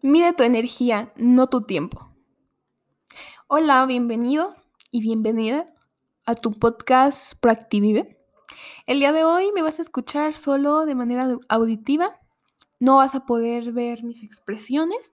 Mide tu energía, no tu tiempo. Hola, bienvenido y bienvenida a tu podcast Proactivive. El día de hoy me vas a escuchar solo de manera auditiva. No vas a poder ver mis expresiones,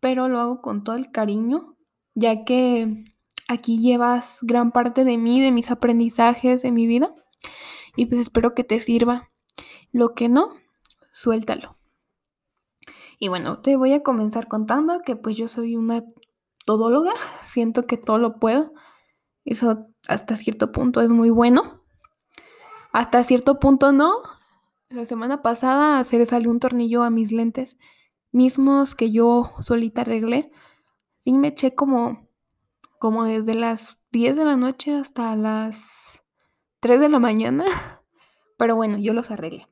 pero lo hago con todo el cariño, ya que aquí llevas gran parte de mí, de mis aprendizajes, de mi vida. Y pues espero que te sirva. Lo que no, suéltalo. Y bueno, te voy a comenzar contando que pues yo soy una todóloga, siento que todo lo puedo. Eso hasta cierto punto es muy bueno. Hasta cierto punto no. La semana pasada se le salió un tornillo a mis lentes, mismos que yo solita arreglé. Sí me eché como, como desde las 10 de la noche hasta las 3 de la mañana. Pero bueno, yo los arreglé.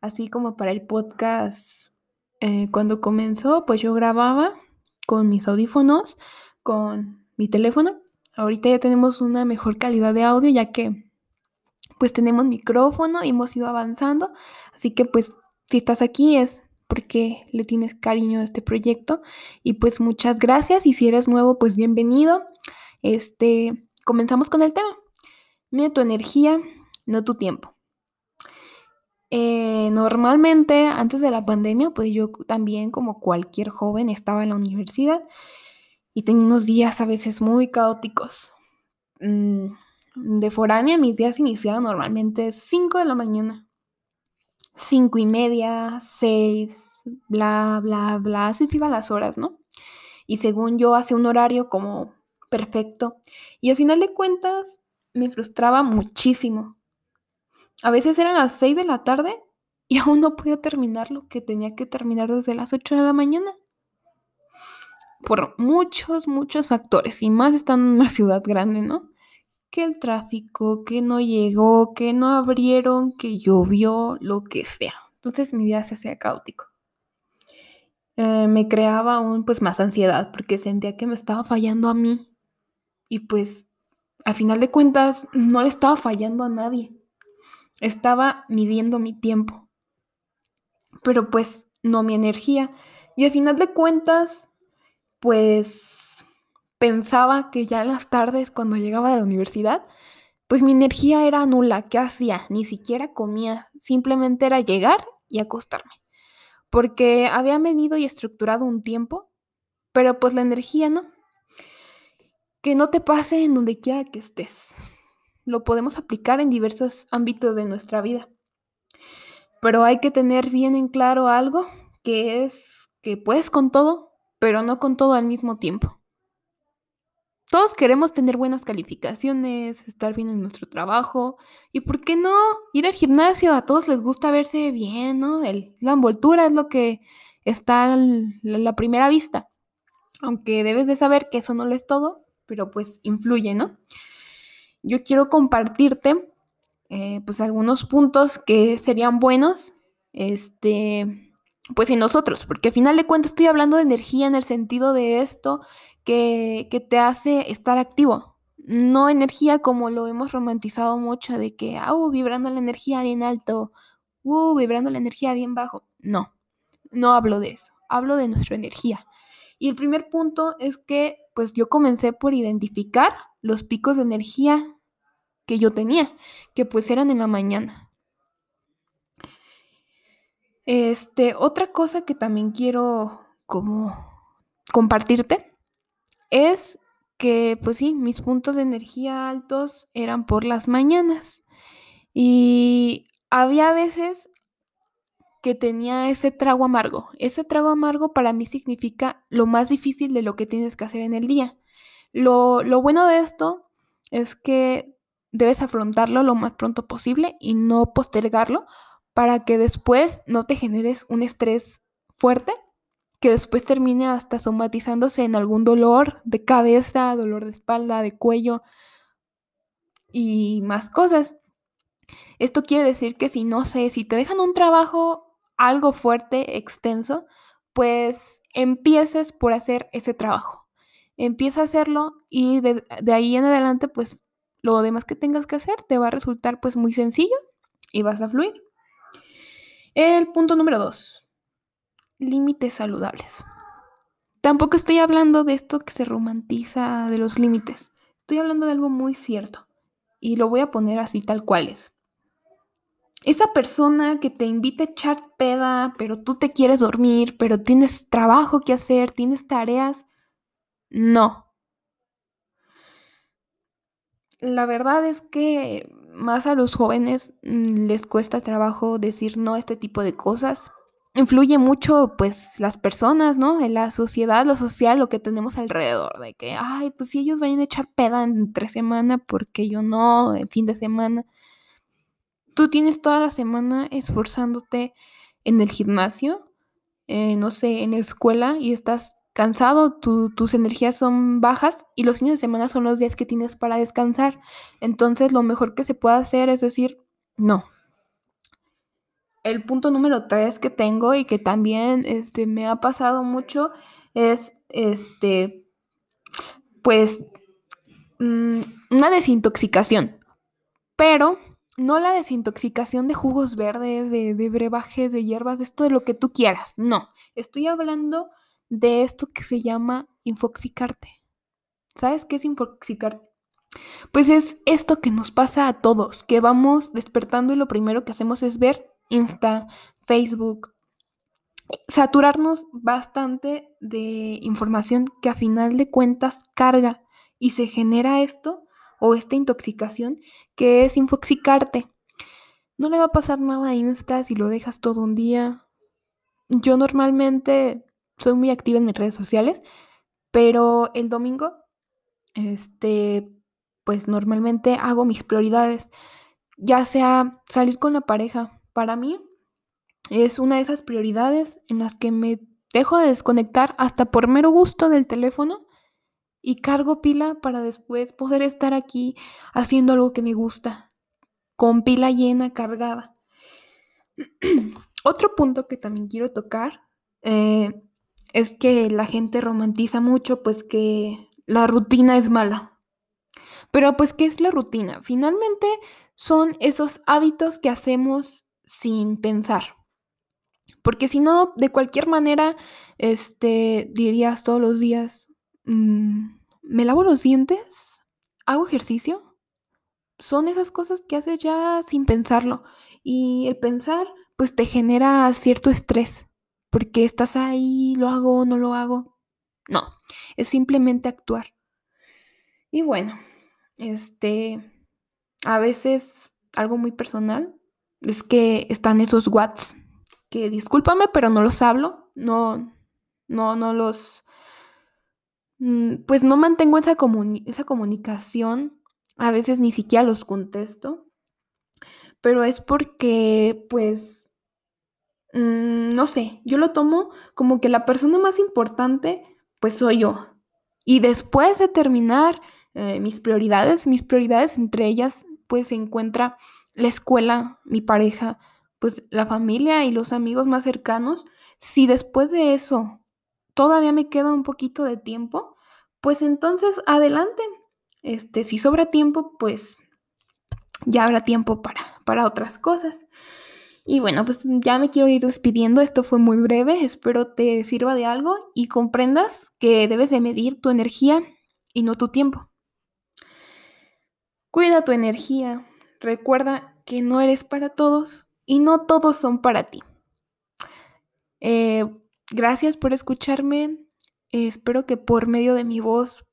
Así como para el podcast eh, cuando comenzó, pues yo grababa con mis audífonos, con mi teléfono. Ahorita ya tenemos una mejor calidad de audio ya que pues tenemos micrófono y hemos ido avanzando. Así que pues si estás aquí es porque le tienes cariño a este proyecto. Y pues muchas gracias y si eres nuevo pues bienvenido. Este, comenzamos con el tema. Mira tu energía, no tu tiempo. Eh, normalmente, antes de la pandemia, pues yo también, como cualquier joven, estaba en la universidad y tenía unos días a veces muy caóticos. Mm, de foránea, mis días iniciaban normalmente 5 de la mañana. 5 y media, 6, bla, bla, bla. Así se iban las horas, ¿no? Y según yo, hacía un horario como perfecto. Y al final de cuentas, me frustraba muchísimo a veces eran las 6 de la tarde y aún no podía terminar lo que tenía que terminar desde las 8 de la mañana. Por muchos, muchos factores. Y más estando en una ciudad grande, ¿no? Que el tráfico, que no llegó, que no abrieron, que llovió, lo que sea. Entonces mi día se hacía caótico. Eh, me creaba aún pues más ansiedad porque sentía que me estaba fallando a mí. Y pues, a final de cuentas, no le estaba fallando a nadie. Estaba midiendo mi tiempo, pero pues no mi energía. Y al final de cuentas, pues pensaba que ya en las tardes, cuando llegaba de la universidad, pues mi energía era nula. ¿Qué hacía? Ni siquiera comía. Simplemente era llegar y acostarme. Porque había venido y estructurado un tiempo, pero pues la energía no. Que no te pase en donde quiera que estés lo podemos aplicar en diversos ámbitos de nuestra vida. Pero hay que tener bien en claro algo, que es que puedes con todo, pero no con todo al mismo tiempo. Todos queremos tener buenas calificaciones, estar bien en nuestro trabajo y, ¿por qué no? Ir al gimnasio. A todos les gusta verse bien, ¿no? la envoltura es lo que está a la primera vista. Aunque debes de saber que eso no lo es todo, pero pues influye, ¿no? Yo quiero compartirte eh, pues algunos puntos que serían buenos, este, pues en nosotros, porque al final de cuentas estoy hablando de energía en el sentido de esto que, te hace estar activo, no energía como lo hemos romantizado mucho de que, ah, uh, vibrando la energía bien alto, uh, vibrando la energía bien bajo. No, no hablo de eso, hablo de nuestra energía. Y el primer punto es que, pues yo comencé por identificar los picos de energía que yo tenía, que pues eran en la mañana. Este, otra cosa que también quiero como compartirte es que pues sí, mis puntos de energía altos eran por las mañanas y había veces que tenía ese trago amargo. Ese trago amargo para mí significa lo más difícil de lo que tienes que hacer en el día. Lo, bueno de esto es que debes afrontarlo lo más pronto posible y no postergarlo para que después no te generes un estrés fuerte que después termine hasta somatizándose en algún dolor de cabeza, dolor de espalda, de cuello y más cosas. Esto quiere decir que si no sé, si te dejan un trabajo algo fuerte, extenso, pues empieces por hacer ese trabajo empieza a hacerlo y de, ahí en adelante, pues lo demás que tengas que hacer te va a resultar pues muy sencillo y vas a fluir. El punto número dos, límites saludables. tampoco estoy hablando de esto que se romantiza de los límites. Estoy hablando de algo muy cierto. Y lo voy a poner así tal cual es. Esa persona que te invita a echar peda, pero tú te quieres dormir, pero tienes trabajo que hacer, tienes tareas. No. La verdad es que más a los jóvenes mm, les cuesta trabajo decir no a este tipo de cosas. Influye mucho, pues, las personas, ¿no? En la sociedad, lo social, lo que tenemos alrededor, de que, ay, pues si ellos vayan a echar peda entre semana, porque yo no, el fin de semana tú tienes toda la semana esforzándote en el gimnasio, eh, no sé, en la escuela y estás cansado, tus energías son bajas y los fines de semana son los días que tienes para descansar. Entonces lo mejor que se puede hacer es decir, no. El punto número tres que tengo y que también este, me ha pasado mucho es, este, pues, mm, una desintoxicación. Pero no la desintoxicación de jugos verdes, de, brebajes, de hierbas, de esto de lo que tú quieras. No, estoy hablando de esto que se llama infoxicarte. ¿Sabes qué es infoxicarte? Pues es esto que nos pasa a todos, que vamos despertando y lo primero que hacemos es ver Insta, Facebook, saturarnos bastante de información que a final de cuentas carga y se genera esto o esta intoxicación que es infoxicarte. No le va a pasar nada a Insta si lo dejas todo un día. Yo normalmente soy muy activa en mis redes sociales, pero el domingo, este, pues normalmente hago mis prioridades, ya sea salir con la pareja. Para mí es una de esas prioridades en las que me dejo de desconectar hasta por mero gusto del teléfono y cargo pila para después poder estar aquí haciendo algo que me gusta, con pila llena, cargada. Otro punto que también quiero tocar eh, es que la gente romantiza mucho, pues que la rutina es mala. Pero pues, ¿qué es la rutina? Finalmente son esos hábitos que hacemos sin pensar. Porque si no, de cualquier manera, este, dirías todos los días, Mm, ¿me lavo los dientes? ¿Hago ejercicio? Son esas cosas que haces ya sin pensarlo. Y el pensar, pues te genera cierto estrés. Porque estás ahí, lo hago, no lo hago. No, es simplemente actuar. Y bueno, este, a veces algo muy personal es que están esos watts que discúlpame, pero no los hablo, no, no, no los, Mm, pues no mantengo esa, esa comunicación, a veces ni siquiera los contesto, pero es porque, pues, mm, no sé, yo lo tomo como que la persona más importante, pues soy yo. Y después de terminar eh, mis prioridades, mis prioridades entre ellas, pues se encuentra la escuela, mi pareja, pues la familia y los amigos más cercanos. Si después de eso todavía me queda un poquito de tiempo, pues entonces adelante. Este, si sobra tiempo, pues ya habrá tiempo para, para otras cosas. Y bueno, pues ya me quiero ir despidiendo. Esto fue muy breve. Espero te sirva de algo y comprendas que debes de medir tu energía y no tu tiempo. Cuida tu energía. Recuerda que no eres para todos y no todos son para ti. Eh, gracias por escucharme. espero que por medio de mi voz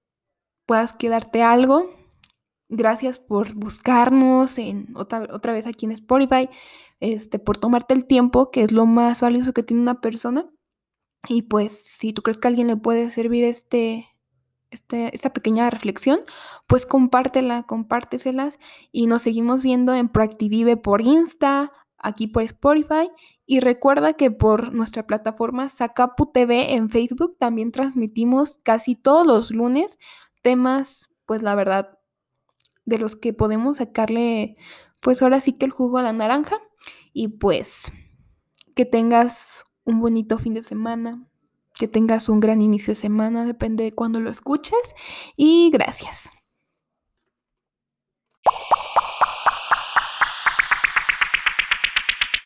puedas quedarte algo. Gracias por buscarnos en otra, otra vez aquí en Spotify, este, por tomarte el tiempo, que es lo más valioso que tiene una persona. Y pues si tú crees que a alguien le puede servir este, este, esta pequeña reflexión, pues compártela, compárteselas y nos seguimos viendo en Proactivive por Insta, aquí por Spotify. Y recuerda que por nuestra plataforma Sacapu TV en Facebook también transmitimos casi todos los lunes temas, pues la verdad, de los que podemos sacarle, pues ahora sí que el jugo a la naranja. Y pues que tengas un bonito fin de semana, que tengas un gran inicio de semana, depende de cuándo lo escuches. Y gracias.